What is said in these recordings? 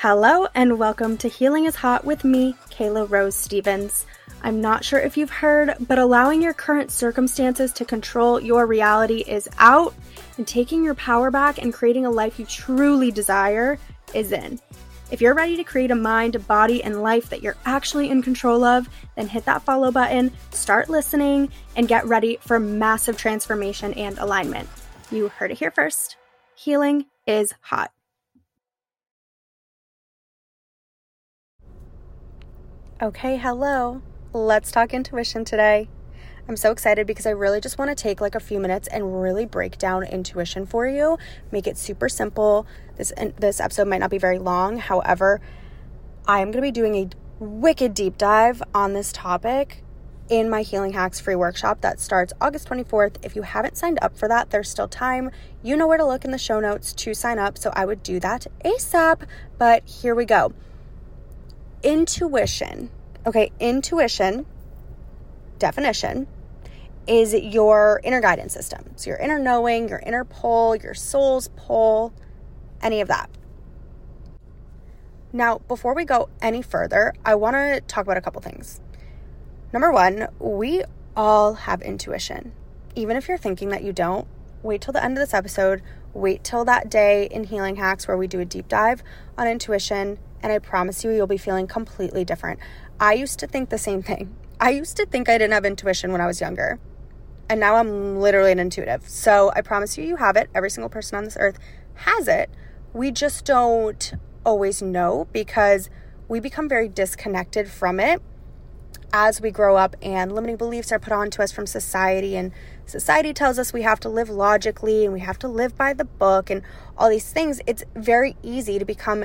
Hello, and welcome to Healing is Hot with me, Kayla Rose Stevens. I'm not sure if you've heard, but allowing your current circumstances to control your reality is out, and taking your power back and creating a life you truly desire is in. If you're ready to create a mind, body, and life that you're actually in control of, then hit that follow button, start listening, and get ready for massive transformation and alignment. You heard it here first. Healing is hot. Okay, hello. Let's talk intuition today. I'm so excited because I really just want to take like a few minutes and really break down intuition for you, make it super simple. This this episode might not be very long. However, I am going to be doing a wicked deep dive on this topic in my Healing Hacks free workshop that starts August 24th. If you haven't signed up for that, there's still time. You know where to look in the show notes to sign up, so I would do that ASAP. But here we go intuition. Okay, intuition, definition, is your inner guidance system. So your inner knowing, your inner pull, your soul's pull, any of that. Now, before we go any further, I want to talk about a couple things. Number one, we all have intuition. Even if you're thinking that you don't, wait till the end of this episode. Wait till that day in Healing Hacks where we do a deep dive on intuition and I promise you, you'll be feeling completely different. I used to think the same thing. I used to think I didn't have intuition when I was younger. And now I'm literally an intuitive. So I promise you, you have it. Every single person on this earth has it. We just don't always know because we become very disconnected from it as we grow up and limiting beliefs are put onto us from society and society tells us we have to live logically and we have to live by the book and all these things it's very easy to become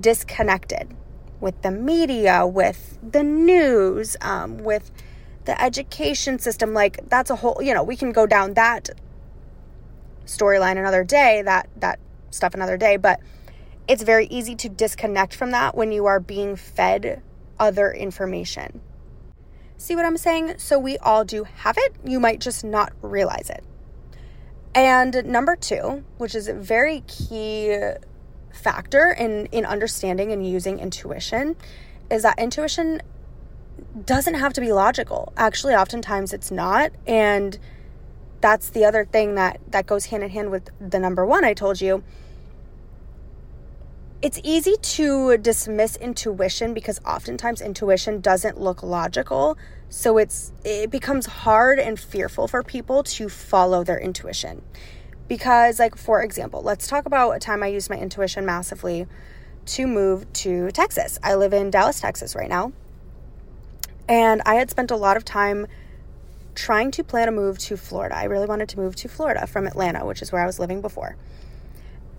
disconnected with the media, with the news, um, with the education system. Like that's a whole, you know, we can go down that storyline another day, that that stuff another day, but it's very easy to disconnect from that when you are being fed other information. See what I'm saying? So we all do have it. You might just not realize it. And number 2, which is very key factor in in understanding and using intuition is that intuition doesn't have to be logical. Actually, oftentimes it's not and that's the other thing that that goes hand in hand with the number 1 I told you. It's easy to dismiss intuition because oftentimes intuition doesn't look logical. So it's it becomes hard and fearful for people to follow their intuition. Because, like, for example, let's talk about a time I used my intuition massively to move to Texas. I live in Dallas, Texas right now. And I had spent a lot of time trying to plan a move to Florida. I really wanted to move to Florida from Atlanta, which is where I was living before.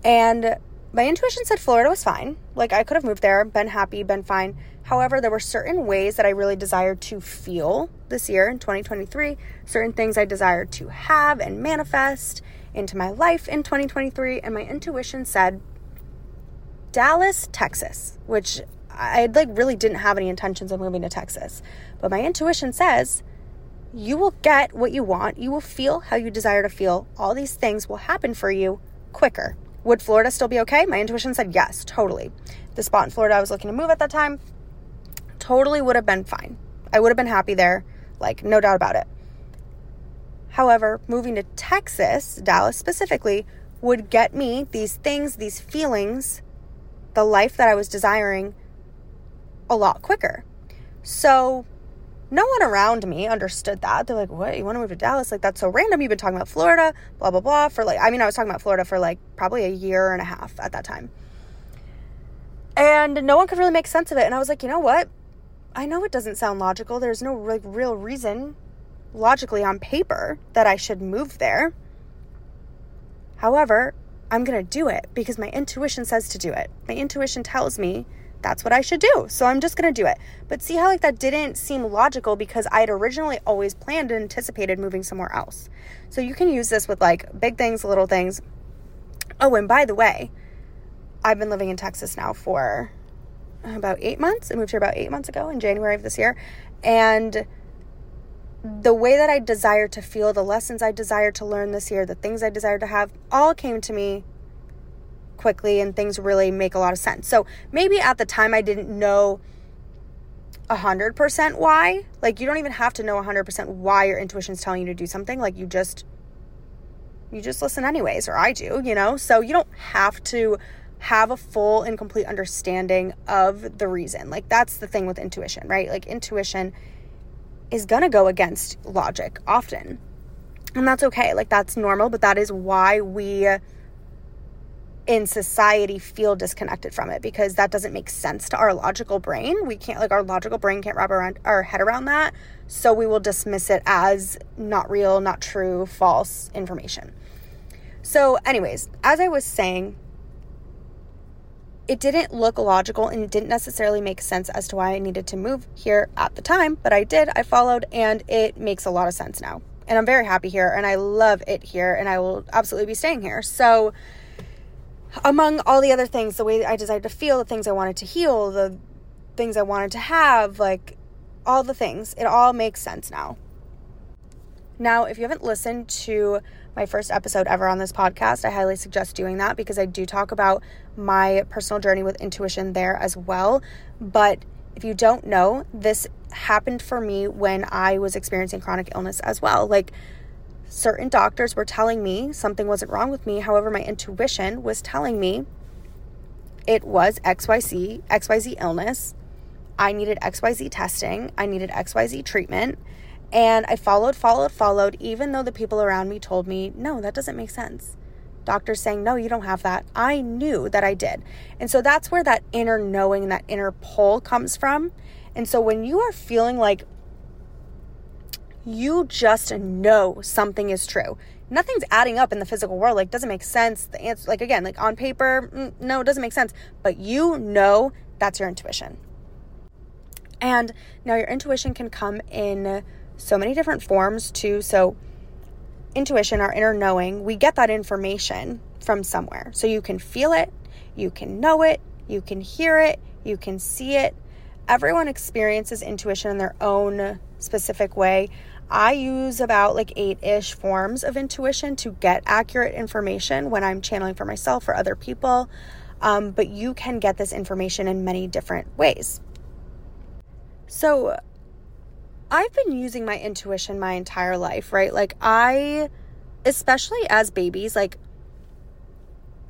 And my intuition said Florida was fine. Like I could have moved there, been happy, been fine. However, there were certain ways that I really desired to feel this year in 2023, certain things I desired to have and manifest into my life in 2023 and my intuition said Dallas, Texas, which I like really didn't have any intentions of moving to Texas. But my intuition says you will get what you want, you will feel how you desire to feel. All these things will happen for you quicker. Would Florida still be okay? My intuition said yes, totally. The spot in Florida I was looking to move at that time totally would have been fine. I would have been happy there, like no doubt about it. However, moving to Texas, Dallas specifically, would get me these things, these feelings, the life that I was desiring a lot quicker. So, no one around me understood that. They're like, what? You want to move to Dallas? Like, that's so random. You've been talking about Florida, blah, blah, blah. For like, I mean, I was talking about Florida for like probably a year and a half at that time. And no one could really make sense of it. And I was like, you know what? I know it doesn't sound logical. There's no like, real reason logically on paper that I should move there. However, I'm going to do it because my intuition says to do it. My intuition tells me that's what I should do. So I'm just going to do it. But see how like that didn't seem logical because I had originally always planned and anticipated moving somewhere else. So you can use this with like big things, little things. Oh, and by the way, I've been living in Texas now for about 8 months. I moved here about 8 months ago in January of this year. And the way that I desire to feel, the lessons I desire to learn this year, the things I desire to have, all came to me quickly and things really make a lot of sense. So maybe at the time I didn't know 100% why. Like you don't even have to know 100% why your intuition's telling you to do something. Like you just you just listen anyways or I do, you know? So you don't have to have a full and complete understanding of the reason. Like that's the thing with intuition, right? Like intuition is going to go against logic often. And that's okay. Like that's normal, but that is why we in society feel disconnected from it because that doesn't make sense to our logical brain. We can't like our logical brain can't wrap around our head around that. So we will dismiss it as not real, not true, false information. So anyways, as I was saying, it didn't look logical and it didn't necessarily make sense as to why I needed to move here at the time, but I did. I followed and it makes a lot of sense now. And I'm very happy here and I love it here and I will absolutely be staying here. So, among all the other things, the way I desired to feel, the things I wanted to heal, the things I wanted to have, like all the things, it all makes sense now. Now, if you haven't listened to my first episode ever on this podcast, I highly suggest doing that because I do talk about my personal journey with intuition there as well. But if you don't know, this happened for me when I was experiencing chronic illness as well. Like, certain doctors were telling me something wasn't wrong with me. However, my intuition was telling me it was XYZ, XYZ illness. I needed XYZ testing. I needed XYZ treatment. And I followed, followed, followed, even though the people around me told me, no, that doesn't make sense. Doctors saying, no, you don't have that. I knew that I did. And so that's where that inner knowing, that inner pull comes from. And so when you are feeling like you just know something is true, nothing's adding up in the physical world, like, doesn't make sense. The answer, like, again, like on paper, mm, no, it doesn't make sense. But you know that's your intuition. And now your intuition can come in so many different forms too. So, intuition, our inner knowing, we get that information from somewhere. So, you can feel it, you can know it, you can hear it, you can see it. Everyone experiences intuition in their own specific way. I use about like eight ish forms of intuition to get accurate information when I'm channeling for myself or other people. Um, but you can get this information in many different ways. So, I've been using my intuition my entire life, right? Like, I, especially as babies, like,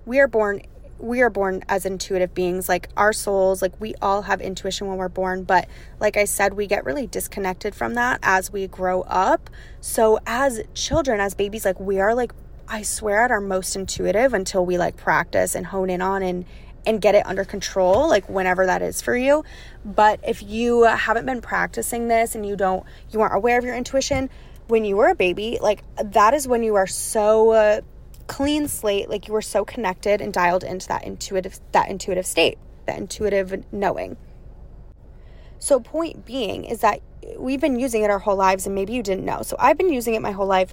we are born we are born as intuitive beings like our souls like we all have intuition when we're born but like i said we get really disconnected from that as we grow up so as children as babies like we are like i swear at our most intuitive until we like practice and hone in on and and get it under control, like whenever that is for you. But if you haven't been practicing this and you don't, you aren't aware of your intuition, when you were a baby, like that is when you are so uh, clean slate, like you were so connected and dialed into that intuitive, that intuitive state, that intuitive knowing. So, point being is that we've been using it our whole lives, and maybe you didn't know. So, I've been using it my whole life,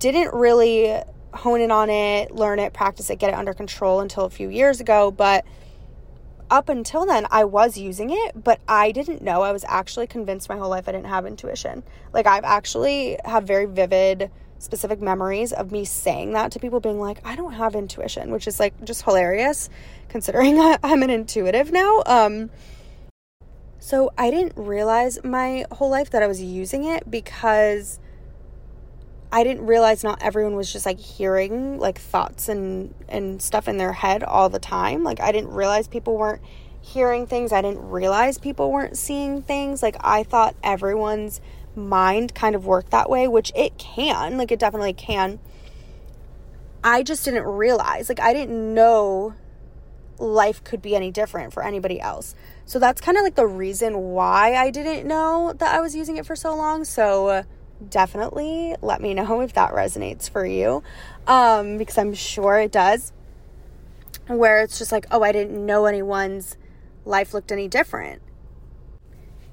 didn't really hone in on it, learn it, practice it, get it under control until a few years ago. But up until then, I was using it, but I didn't know. I was actually convinced my whole life I didn't have intuition. Like I've actually have very vivid, specific memories of me saying that to people, being like, "I don't have intuition," which is like just hilarious, considering I'm an intuitive now. Um, so I didn't realize my whole life that I was using it because I didn't realize not everyone was just like hearing like thoughts and and stuff in their head all the time. Like I didn't realize people weren't hearing things. I didn't realize people weren't seeing things. Like I thought everyone's mind kind of worked that way, which it can. Like it definitely can. I just didn't realize. Like I didn't know life could be any different for anybody else. So that's kind of like the reason why I didn't know that I was using it for so long. So uh, definitely let me know if that resonates for you um, because I'm sure it does. Where it's just like, oh, I didn't know anyone's life looked any different.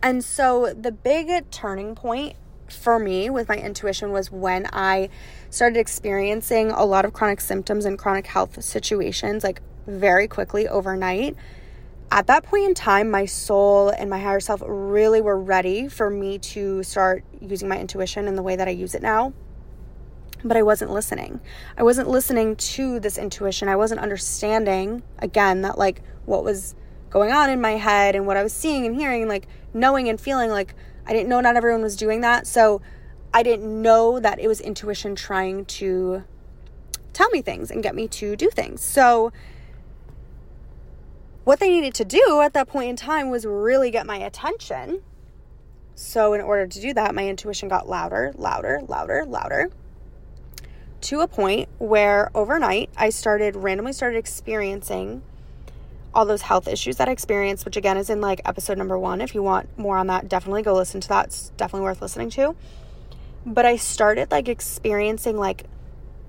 And so the big turning point for me with my intuition was when I started experiencing a lot of chronic symptoms and chronic health situations like very quickly overnight at that point in time, my soul and my higher self really were ready for me to start using my intuition in the way that I use it now. but I wasn't listening. I wasn't listening to this intuition. I wasn't understanding, again, that like what was going on in my head and what I was seeing and hearing, and like knowing and feeling like I didn't know not everyone was doing that. So I didn't know that it was intuition trying to tell me things and get me to do things. So what they needed to do at that point in time was really get my attention. So, in order to do that, my intuition got louder, louder, louder, louder to a point where overnight I started randomly started experiencing all those health issues that I experienced, which again is in like episode number one. If you want more on that, definitely go listen to that. It's definitely worth listening to. But I started like experiencing like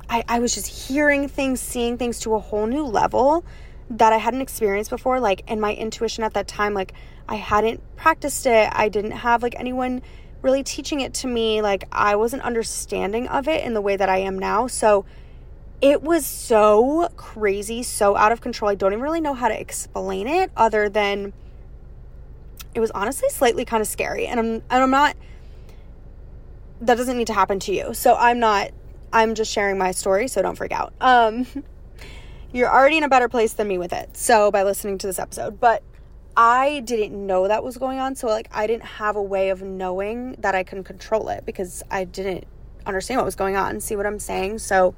I, I was just hearing things, seeing things to a whole new level that I hadn't experienced before. Like, and my intuition at that time, like I hadn't practiced it. I didn't have like anyone really teaching it to me. Like I wasn't understanding of it in the way that I am now. So it was so crazy, so out of control. I don't even really know how to explain it other than it was honestly slightly kind of scary. And I'm and I'm not that doesn't need to happen to you. So I'm not I'm just sharing my story, so don't freak out. Um you're already in a better place than me with it. So by listening to this episode, but I didn't know that was going on. So, like, I didn't have a way of knowing that I can control it because I didn't understand what was going on. See what I'm saying? So,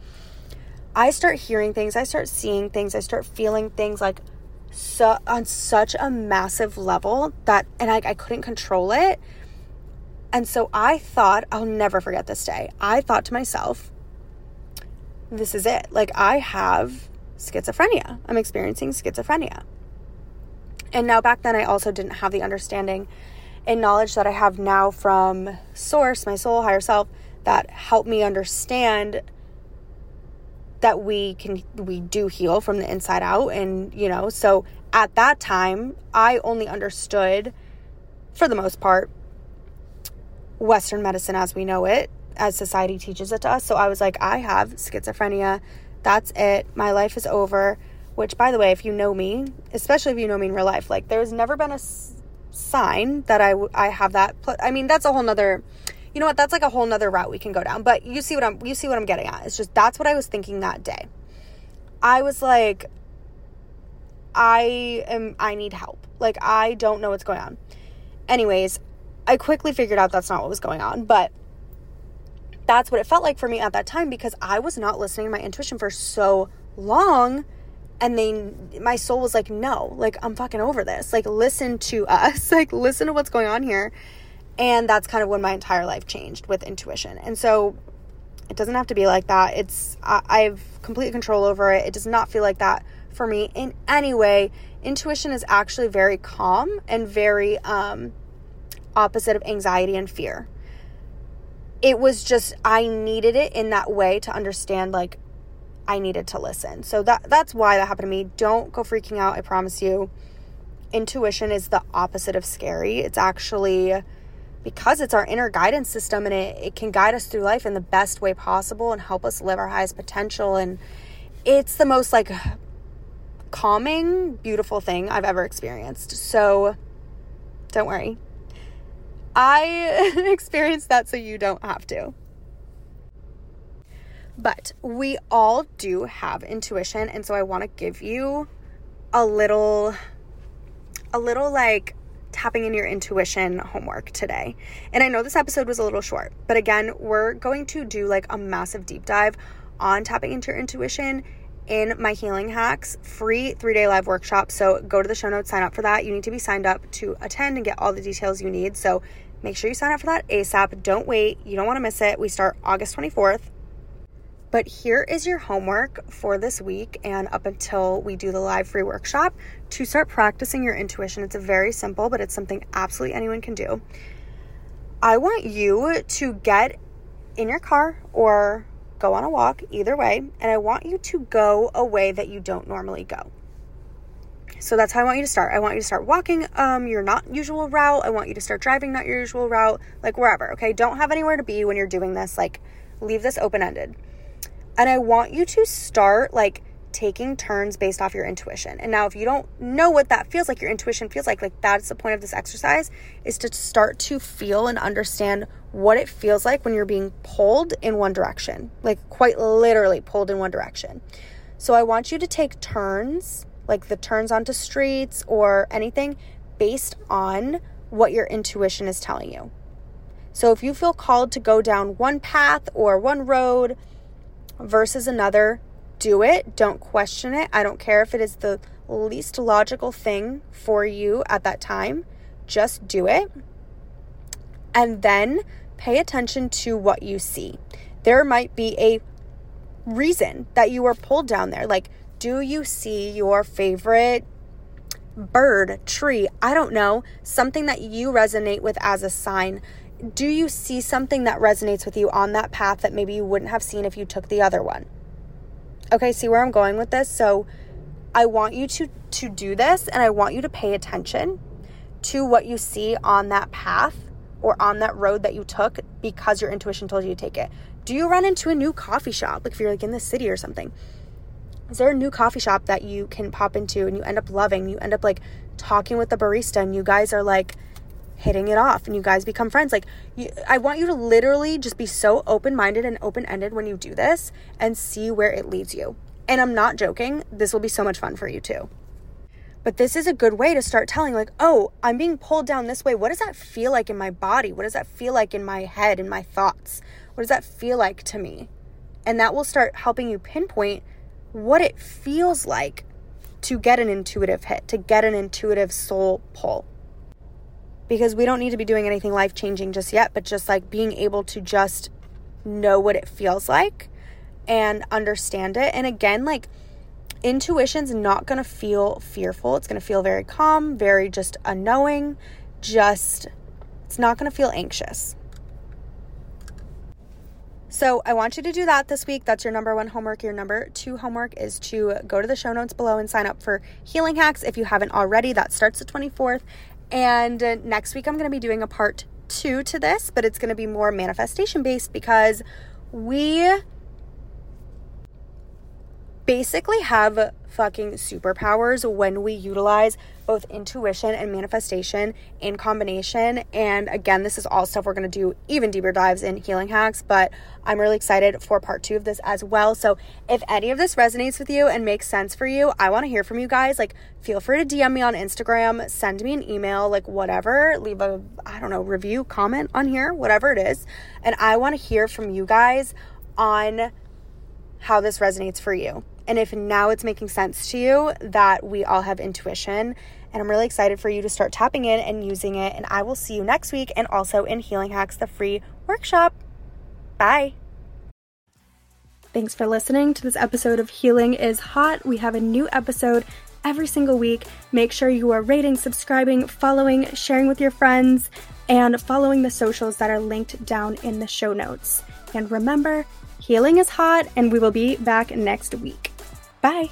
I start hearing things, I start seeing things, I start feeling things like so on such a massive level that, and I, I couldn't control it. And so I thought, I'll never forget this day. I thought to myself, this is it. Like, I have schizophrenia. I'm experiencing schizophrenia. And now back then I also didn't have the understanding and knowledge that I have now from source, my soul, higher self that helped me understand that we can we do heal from the inside out and you know so at that time I only understood for the most part western medicine as we know it as society teaches it to us so I was like I have schizophrenia that's it my life is over which, by the way, if you know me, especially if you know me in real life, like there's never been a s- sign that I, w- I have that. Pl- I mean, that's a whole nother, you know what? That's like a whole nother route we can go down. But you see what I'm, you see what I'm getting at. It's just that's what I was thinking that day. I was like, I am, I need help. Like, I don't know what's going on. Anyways, I quickly figured out that's not what was going on, but that's what it felt like for me at that time because I was not listening to my intuition for so long and they my soul was like no like i'm fucking over this. Like listen to us. Like listen to what's going on here. And that's kind of when my entire life changed with intuition. And so it doesn't have to be like that. It's I, I have complete control over it. It does not feel like that for me in any way. Intuition is actually very calm and very um opposite of anxiety and fear it was just i needed it in that way to understand like I needed to listen. So that that's why that happened to me. Don't go freaking out, I promise you. Intuition is the opposite of scary. It's actually because it's our inner guidance system and it, it can guide us through life in the best way possible and help us live our highest potential. And it's the most like calming, beautiful thing I've ever experienced. So don't worry. I experienced that so you don't have to. But we all do have intuition, and so I want to give you a little a little like tapping in your intuition homework today. And I know this episode was a little short, but again, we're going to do like a massive deep dive on tapping into your intuition in my healing hacks free 3-day live workshop. So go to the show notes, sign up for that. You need to be signed up to attend and get all the details you need. So make sure you sign up for that ASAP. Don't wait. You don't want to miss it. We start August 24th. But here is your homework for this week and up until we do the live free workshop to start practicing your intuition. It's a very simple, but it's something absolutely anyone can do. I want you to get in your car or go on a walk, either way, and I want you to go a way that you don't normally go. So that's how I want you to start. I want you to start walking um your not usual route. I want you to start driving not your usual route, like wherever, okay? Don't have anywhere to be when you're doing this. Like leave this open-ended. And I want you to start like taking turns based off your intuition. And now if you don't know what that feels like, your intuition feels like, like that's the point of this exercise is to start to feel and understand what it feels like when you're being pulled in one direction. Like quite literally pulled in one direction. So I want you to take turns, like the turns onto streets or anything based on what your intuition is telling you. So if you feel called to go down one path or one road versus another, do it. Don't question it. I don't care if it is the least logical thing for you at that time. Just do it. And then pay attention to what you see. There might be a reason that you were pulled down there. Like, do you see your favorite bird, tree? I don't know. Something that you resonate with as a sign. Do you see something that resonates with you on that path that maybe you wouldn't have seen if you took the other one? Okay, see where I'm going with this? So I want you to to do this and I want you to pay attention to what you see on that path or on that road that you took because your intuition told you to take it. Do you run into a new coffee shop like if you're like in the city or something? Is there a new coffee shop that you can pop into and you end up loving? You end up like talking with the barista and you guys are like hitting it off and you guys become friends. Like, you, I want you to literally just be so open minded and open ended when you do this and see where it leads you. And I'm not joking, this will be so much fun for you too. But this is a good way to start telling, like, oh, I'm being pulled down this way. What does that feel like in my body? What does that feel like in my head, in my thoughts? What does that feel like to me? And that will start helping you pinpoint what it feels like to get an intuitive hit, to get an intuitive soul pull because we don't need to be doing anything life changing just yet, but just like being able to just know what it feels like and understand it. And again, like intuition's not going to feel fearful. It's going to feel very calm, very just unknowing, just it's not going to feel anxious. So, I want you to do that this week. That's your number one homework. Your number two homework is to go to the show notes below and sign up for Healing Hacks if you haven't already. That starts the 24th. And uh, next week, I'm going to be doing a part two to this, but it's going to be more manifestation based because we basically have fucking superpowers when we utilize both intuition and manifestation in combination. And again, this is all stuff we're going to do even deeper dives in healing hacks, but I'm really excited for part two of this as well. So if any of this resonates with you and makes sense for you, I want to hear from you guys. Like, feel free to DM me on Instagram, send me an email, like whatever, leave a, I don't know, review, comment on here, whatever it is. And I want to hear from you guys on how this resonates for you. And if now it's making sense to you that we all have intuition, and I'm really excited for you to start tapping in and using it. And I will see you next week and also in Healing Hacks, the free workshop. Bye. Thanks for listening to this episode of Healing is Hot. We have a new episode every single week. Make sure you are rating, subscribing, following, sharing with your friends, and following the socials that are linked down in the show notes. And remember, healing is hot, and we will be back next week. Bye.